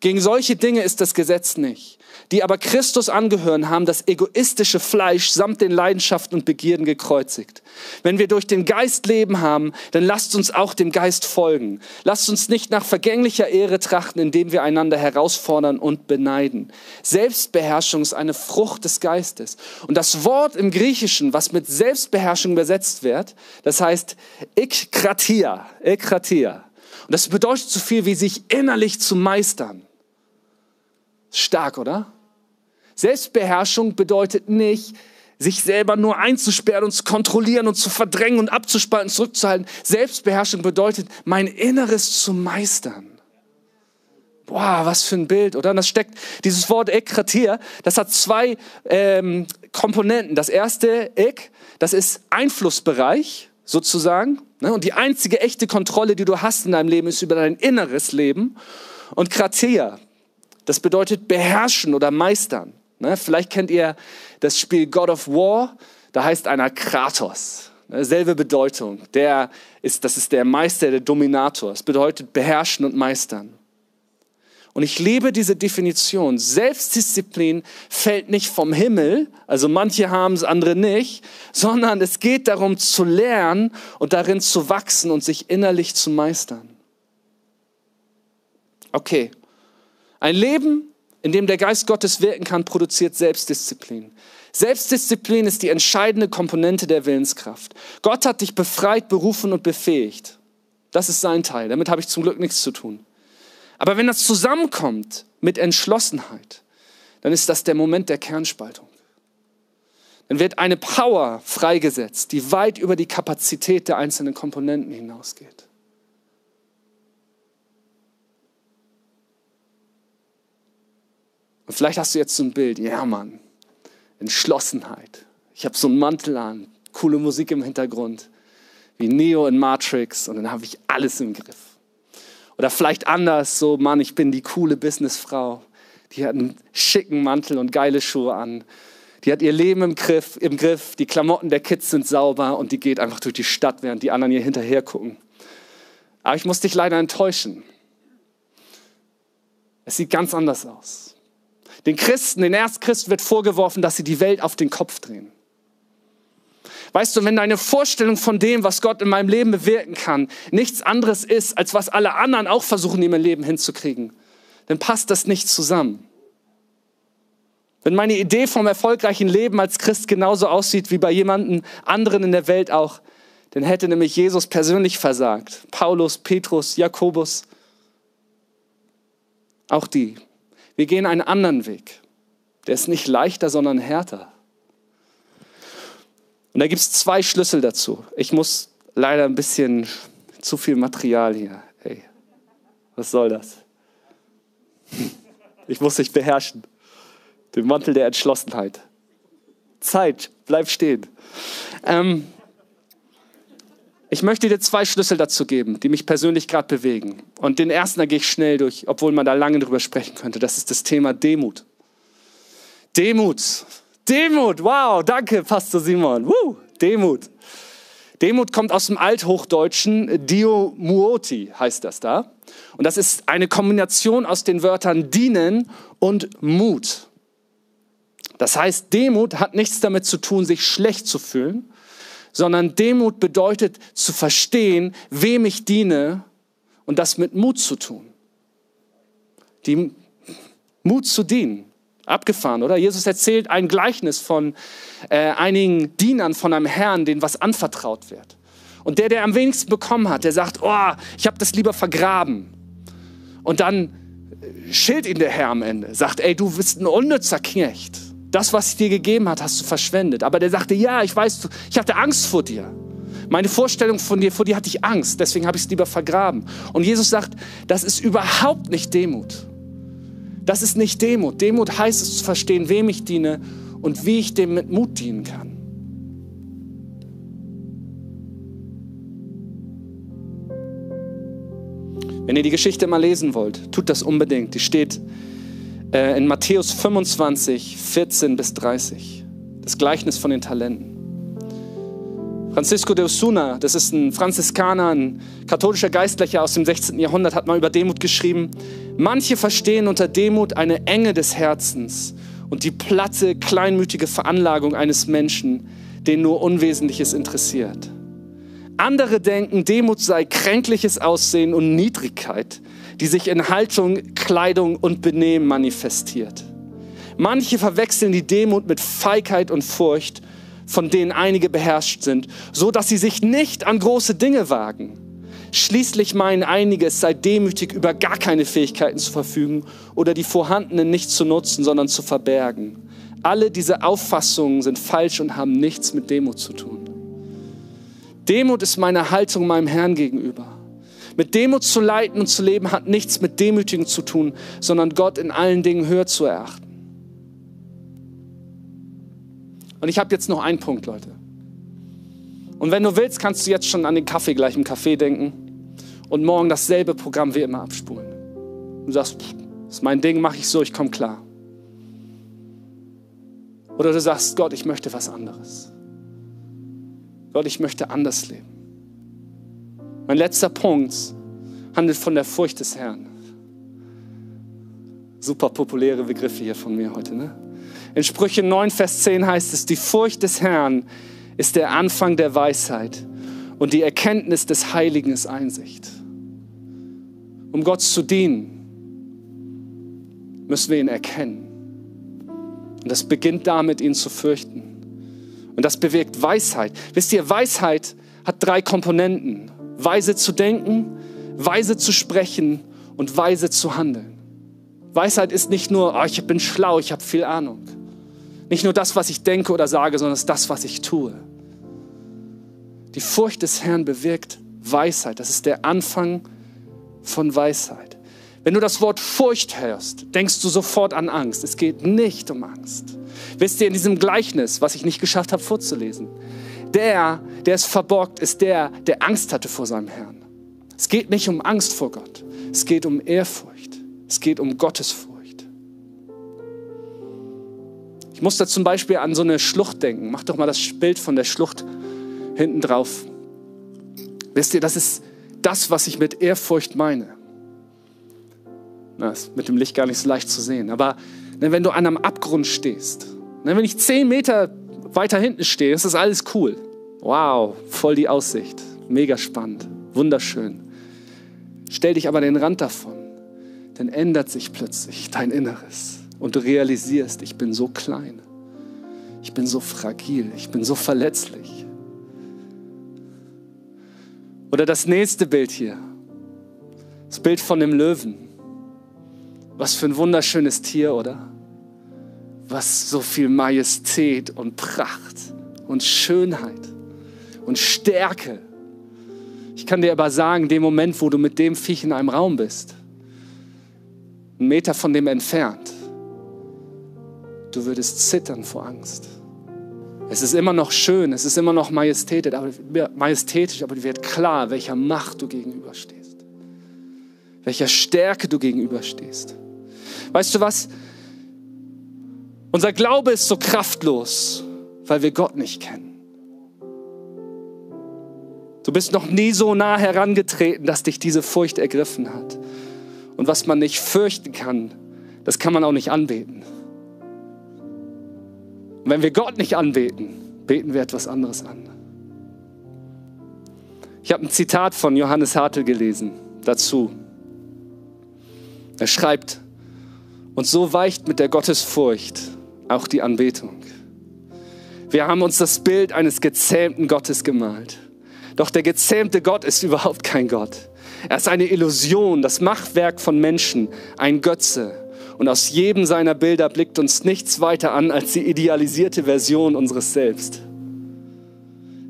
Gegen solche Dinge ist das Gesetz nicht die aber Christus angehören, haben das egoistische Fleisch samt den Leidenschaften und Begierden gekreuzigt. Wenn wir durch den Geist Leben haben, dann lasst uns auch dem Geist folgen. Lasst uns nicht nach vergänglicher Ehre trachten, indem wir einander herausfordern und beneiden. Selbstbeherrschung ist eine Frucht des Geistes. Und das Wort im Griechischen, was mit Selbstbeherrschung übersetzt wird, das heißt Ikkratia, Ikkratia. Und das bedeutet so viel wie sich innerlich zu meistern. Stark, oder? Selbstbeherrschung bedeutet nicht, sich selber nur einzusperren und zu kontrollieren und zu verdrängen und abzuspalten, zurückzuhalten. Selbstbeherrschung bedeutet, mein Inneres zu meistern. Boah, was für ein Bild, oder? Und das steckt, dieses Wort Ekratier, das hat zwei ähm, Komponenten. Das erste, Ek, das ist Einflussbereich, sozusagen. Ne? Und die einzige echte Kontrolle, die du hast in deinem Leben, ist über dein inneres Leben. Und Kratia, das bedeutet beherrschen oder meistern. Ne? Vielleicht kennt ihr das Spiel God of War. Da heißt einer Kratos. Ne? Selbe Bedeutung. Der ist, das ist der Meister, der Dominator. Es bedeutet beherrschen und meistern. Und ich liebe diese Definition. Selbstdisziplin fällt nicht vom Himmel, also manche haben es, andere nicht, sondern es geht darum zu lernen und darin zu wachsen und sich innerlich zu meistern. Okay, ein Leben, in dem der Geist Gottes wirken kann, produziert Selbstdisziplin. Selbstdisziplin ist die entscheidende Komponente der Willenskraft. Gott hat dich befreit, berufen und befähigt. Das ist sein Teil. Damit habe ich zum Glück nichts zu tun. Aber wenn das zusammenkommt mit Entschlossenheit, dann ist das der Moment der Kernspaltung. Dann wird eine Power freigesetzt, die weit über die Kapazität der einzelnen Komponenten hinausgeht. Und vielleicht hast du jetzt so ein Bild, ja Mann, Entschlossenheit. Ich habe so einen Mantel an, coole Musik im Hintergrund, wie Neo in Matrix und dann habe ich alles im Griff. Oder vielleicht anders, so Mann, ich bin die coole Businessfrau, die hat einen schicken Mantel und geile Schuhe an. Die hat ihr Leben im Griff, im Griff, die Klamotten der Kids sind sauber und die geht einfach durch die Stadt, während die anderen ihr hinterher gucken. Aber ich muss dich leider enttäuschen. Es sieht ganz anders aus. Den Christen, den Erstchristen wird vorgeworfen, dass sie die Welt auf den Kopf drehen. Weißt du, wenn deine Vorstellung von dem, was Gott in meinem Leben bewirken kann, nichts anderes ist, als was alle anderen auch versuchen, in ihrem Leben hinzukriegen, dann passt das nicht zusammen. Wenn meine Idee vom erfolgreichen Leben als Christ genauso aussieht wie bei jemandem anderen in der Welt auch, dann hätte nämlich Jesus persönlich versagt. Paulus, Petrus, Jakobus, auch die. Wir gehen einen anderen Weg. Der ist nicht leichter, sondern härter. Und da gibt es zwei Schlüssel dazu. Ich muss leider ein bisschen zu viel Material hier. Hey, was soll das? Ich muss dich beherrschen. Den Mantel der Entschlossenheit. Zeit, bleib stehen. Ähm, ich möchte dir zwei Schlüssel dazu geben, die mich persönlich gerade bewegen. Und den ersten, da gehe ich schnell durch, obwohl man da lange drüber sprechen könnte. Das ist das Thema Demut. Demut. Demut. Wow, danke, Pastor Simon. Woo, Demut. Demut kommt aus dem Althochdeutschen. Dio muoti heißt das da. Und das ist eine Kombination aus den Wörtern dienen und Mut. Das heißt, Demut hat nichts damit zu tun, sich schlecht zu fühlen, sondern Demut bedeutet zu verstehen, wem ich diene und das mit Mut zu tun. Die Mut zu dienen. Abgefahren, oder? Jesus erzählt ein Gleichnis von äh, einigen Dienern von einem Herrn, denen was anvertraut wird. Und der, der am wenigsten bekommen hat, der sagt, oh, ich habe das lieber vergraben. Und dann äh, schilt ihn der Herr am Ende, sagt, ey, du bist ein unnützer Knecht. Das, was ich dir gegeben hat, hast du verschwendet. Aber der sagte, ja, ich weiß, ich hatte Angst vor dir. Meine Vorstellung von dir, vor dir hatte ich Angst, deswegen habe ich es lieber vergraben. Und Jesus sagt, das ist überhaupt nicht Demut. Das ist nicht Demut. Demut heißt es zu verstehen, wem ich diene und wie ich dem mit Mut dienen kann. Wenn ihr die Geschichte mal lesen wollt, tut das unbedingt. Die steht äh, in Matthäus 25, 14 bis 30. Das Gleichnis von den Talenten. Francisco de Osuna, das ist ein Franziskaner, ein katholischer Geistlicher aus dem 16. Jahrhundert, hat mal über Demut geschrieben. Manche verstehen unter Demut eine Enge des Herzens und die platte, kleinmütige Veranlagung eines Menschen, den nur Unwesentliches interessiert. Andere denken, Demut sei kränkliches Aussehen und Niedrigkeit, die sich in Haltung, Kleidung und Benehmen manifestiert. Manche verwechseln die Demut mit Feigheit und Furcht von denen einige beherrscht sind, so dass sie sich nicht an große Dinge wagen. Schließlich meinen einige, es sei demütig, über gar keine Fähigkeiten zu verfügen oder die vorhandenen nicht zu nutzen, sondern zu verbergen. Alle diese Auffassungen sind falsch und haben nichts mit Demut zu tun. Demut ist meine Haltung meinem Herrn gegenüber. Mit Demut zu leiten und zu leben hat nichts mit Demütigen zu tun, sondern Gott in allen Dingen höher zu erachten. Und ich habe jetzt noch einen Punkt, Leute. Und wenn du willst, kannst du jetzt schon an den Kaffee gleich im Café denken und morgen dasselbe Programm wie immer abspulen. Du sagst, das ist mein Ding, mache ich so, ich komme klar. Oder du sagst, Gott, ich möchte was anderes. Gott, ich möchte anders leben. Mein letzter Punkt handelt von der Furcht des Herrn. Super populäre Begriffe hier von mir heute, ne? In Sprüche 9, Vers 10 heißt es, die Furcht des Herrn ist der Anfang der Weisheit und die Erkenntnis des Heiligen ist Einsicht. Um Gott zu dienen, müssen wir ihn erkennen. Und das beginnt damit, ihn zu fürchten. Und das bewirkt Weisheit. Wisst ihr, Weisheit hat drei Komponenten. Weise zu denken, weise zu sprechen und weise zu handeln. Weisheit ist nicht nur, oh, ich bin schlau, ich habe viel Ahnung. Nicht nur das, was ich denke oder sage, sondern es ist das, was ich tue. Die Furcht des Herrn bewirkt Weisheit. Das ist der Anfang von Weisheit. Wenn du das Wort Furcht hörst, denkst du sofort an Angst. Es geht nicht um Angst. Wisst ihr, in diesem Gleichnis, was ich nicht geschafft habe vorzulesen, der, der es verborgt, ist der, der Angst hatte vor seinem Herrn. Es geht nicht um Angst vor Gott. Es geht um Ehrfurcht. Es geht um Gottesfurcht. Ich muss da zum Beispiel an so eine Schlucht denken. Mach doch mal das Bild von der Schlucht hinten drauf. Wisst ihr, das ist das, was ich mit Ehrfurcht meine. Das ist mit dem Licht gar nicht so leicht zu sehen. Aber ne, wenn du an einem Abgrund stehst, ne, wenn ich zehn Meter weiter hinten stehe, ist das alles cool. Wow, voll die Aussicht. Mega spannend. Wunderschön. Stell dich aber den Rand davon. dann ändert sich plötzlich dein Inneres und du realisierst, ich bin so klein, ich bin so fragil, ich bin so verletzlich. Oder das nächste Bild hier, das Bild von dem Löwen. Was für ein wunderschönes Tier, oder? Was so viel Majestät und Pracht und Schönheit und Stärke. Ich kann dir aber sagen, dem Moment, wo du mit dem Viech in einem Raum bist, einen Meter von dem entfernt, du würdest zittern vor Angst. Es ist immer noch schön, es ist immer noch majestätisch, aber, dir wird klar, welcher Macht du gegenüberstehst, welcher Stärke du gegenüberstehst. Weißt du was? Unser Glaube ist so kraftlos, weil wir Gott nicht kennen. Du bist noch nie so nah herangetreten, dass dich diese Furcht ergriffen hat. Und was man nicht fürchten kann, das kann man auch nicht anbeten. Und wenn wir Gott nicht anbeten, beten wir etwas anderes an. Ich habe ein Zitat von Johannes Hartl gelesen dazu. Er schreibt, und so weicht mit der Gottesfurcht auch die Anbetung. Wir haben uns das Bild eines gezähmten Gottes gemalt. Doch der gezähmte Gott ist überhaupt kein Gott. Er ist eine Illusion, das Machwerk von Menschen, ein Götze. Und aus jedem seiner Bilder blickt uns nichts weiter an als die idealisierte Version unseres Selbst.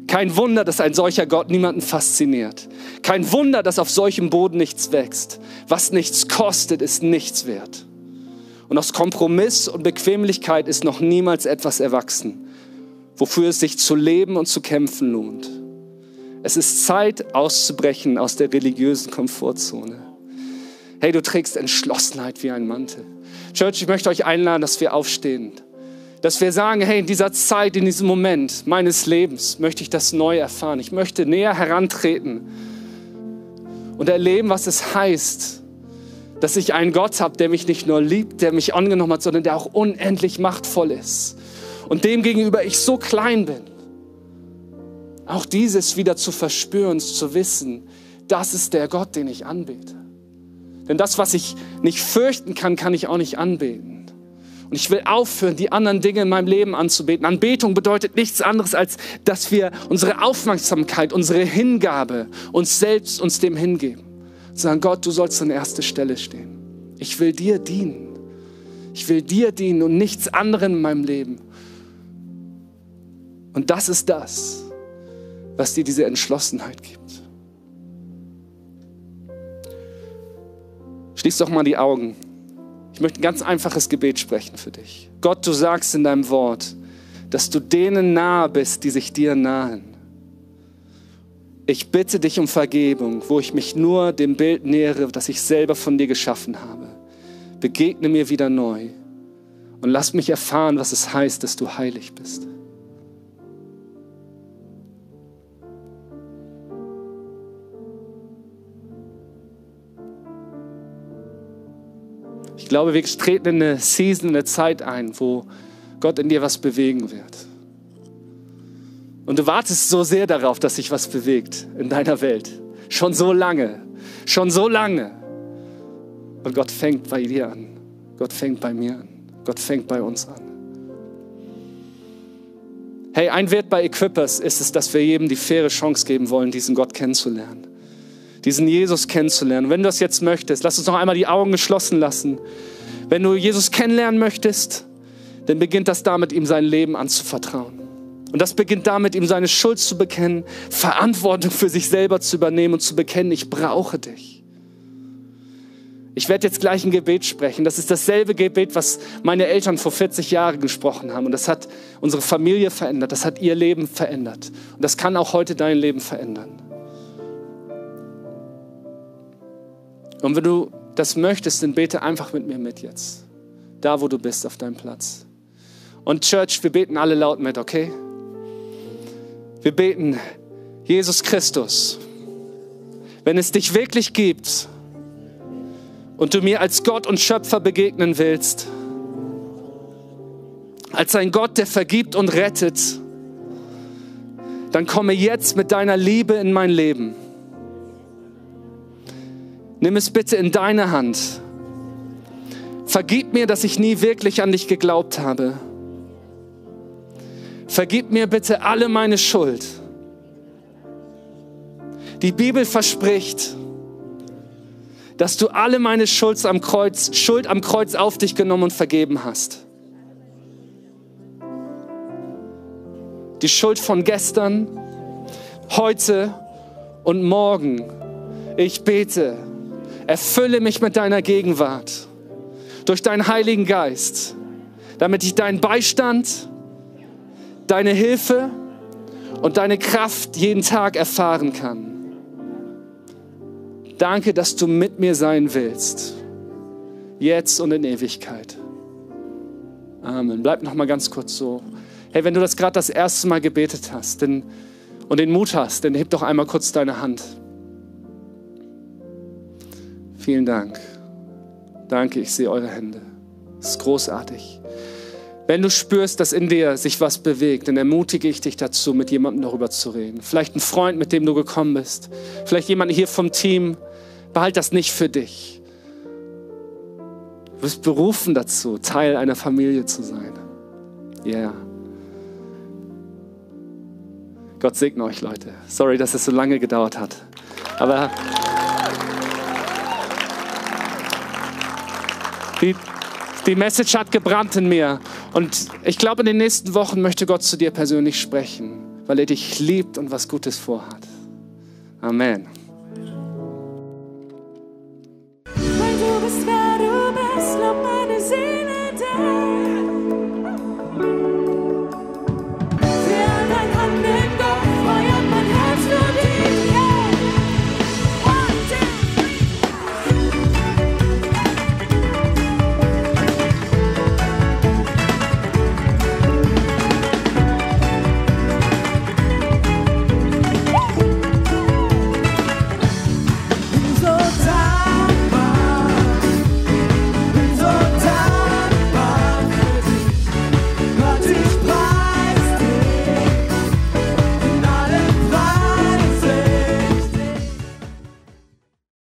Kein Wunder, dass ein solcher Gott niemanden fasziniert. Kein Wunder, dass auf solchem Boden nichts wächst. Was nichts kostet, ist nichts wert. Und aus Kompromiss und Bequemlichkeit ist noch niemals etwas erwachsen, wofür es sich zu leben und zu kämpfen lohnt. Es ist Zeit auszubrechen aus der religiösen Komfortzone. Hey, du trägst Entschlossenheit wie ein Mantel. Church, ich möchte euch einladen, dass wir aufstehen. Dass wir sagen, hey, in dieser Zeit, in diesem Moment meines Lebens möchte ich das neu erfahren. Ich möchte näher herantreten und erleben, was es heißt, dass ich einen Gott habe, der mich nicht nur liebt, der mich angenommen hat, sondern der auch unendlich machtvoll ist. Und dem gegenüber ich so klein bin. Auch dieses wieder zu verspüren, zu wissen, das ist der Gott, den ich anbete. Denn das, was ich nicht fürchten kann, kann ich auch nicht anbeten. Und ich will aufhören, die anderen Dinge in meinem Leben anzubeten. Anbetung bedeutet nichts anderes, als dass wir unsere Aufmerksamkeit, unsere Hingabe, uns selbst uns dem hingeben. Sagen, Gott, du sollst an erster Stelle stehen. Ich will dir dienen. Ich will dir dienen und nichts anderem in meinem Leben. Und das ist das, was dir diese Entschlossenheit gibt. Schließ doch mal die Augen. Ich möchte ein ganz einfaches Gebet sprechen für dich. Gott, du sagst in deinem Wort, dass du denen nahe bist, die sich dir nahen. Ich bitte dich um Vergebung, wo ich mich nur dem Bild nähere, das ich selber von dir geschaffen habe. Begegne mir wieder neu und lass mich erfahren, was es heißt, dass du heilig bist. glaube, wir treten in eine Season, in eine Zeit ein, wo Gott in dir was bewegen wird. Und du wartest so sehr darauf, dass sich was bewegt in deiner Welt. Schon so lange. Schon so lange. Und Gott fängt bei dir an. Gott fängt bei mir an. Gott fängt bei uns an. Hey, ein Wert bei Equippers ist es, dass wir jedem die faire Chance geben wollen, diesen Gott kennenzulernen diesen Jesus kennenzulernen. Wenn du das jetzt möchtest, lass uns noch einmal die Augen geschlossen lassen. Wenn du Jesus kennenlernen möchtest, dann beginnt das damit, ihm sein Leben anzuvertrauen. Und das beginnt damit, ihm seine Schuld zu bekennen, Verantwortung für sich selber zu übernehmen und zu bekennen, ich brauche dich. Ich werde jetzt gleich ein Gebet sprechen. Das ist dasselbe Gebet, was meine Eltern vor 40 Jahren gesprochen haben. Und das hat unsere Familie verändert. Das hat ihr Leben verändert. Und das kann auch heute dein Leben verändern. Und wenn du das möchtest, dann bete einfach mit mir mit jetzt. Da, wo du bist, auf deinem Platz. Und Church, wir beten alle laut mit, okay? Wir beten, Jesus Christus, wenn es dich wirklich gibt und du mir als Gott und Schöpfer begegnen willst, als ein Gott, der vergibt und rettet, dann komme jetzt mit deiner Liebe in mein Leben. Nimm es bitte in deine Hand Vergib mir, dass ich nie wirklich an dich geglaubt habe. Vergib mir bitte alle meine Schuld. Die Bibel verspricht, dass du alle meine Schuld am Kreuz, Schuld am Kreuz auf dich genommen und vergeben hast. Die Schuld von gestern, heute und morgen. Ich bete, erfülle mich mit deiner Gegenwart durch deinen Heiligen Geist, damit ich deinen Beistand, deine Hilfe und deine Kraft jeden Tag erfahren kann. Danke, dass du mit mir sein willst, jetzt und in Ewigkeit. Amen. Bleib noch mal ganz kurz so. Hey, wenn du das gerade das erste Mal gebetet hast denn, und den Mut hast, dann heb doch einmal kurz deine Hand. Vielen Dank. Danke, ich sehe eure Hände. Das ist großartig. Wenn du spürst, dass in dir sich was bewegt, dann ermutige ich dich dazu, mit jemandem darüber zu reden. Vielleicht ein Freund, mit dem du gekommen bist. Vielleicht jemand hier vom Team. Behalt das nicht für dich. Du bist berufen dazu, Teil einer Familie zu sein. Ja. Yeah. Gott segne euch, Leute. Sorry, dass es so lange gedauert hat. Aber *laughs* die Message hat gebrannt in mir. Und ich glaube, in den nächsten Wochen möchte Gott zu dir persönlich sprechen, weil er dich liebt und was Gutes vorhat. Amen.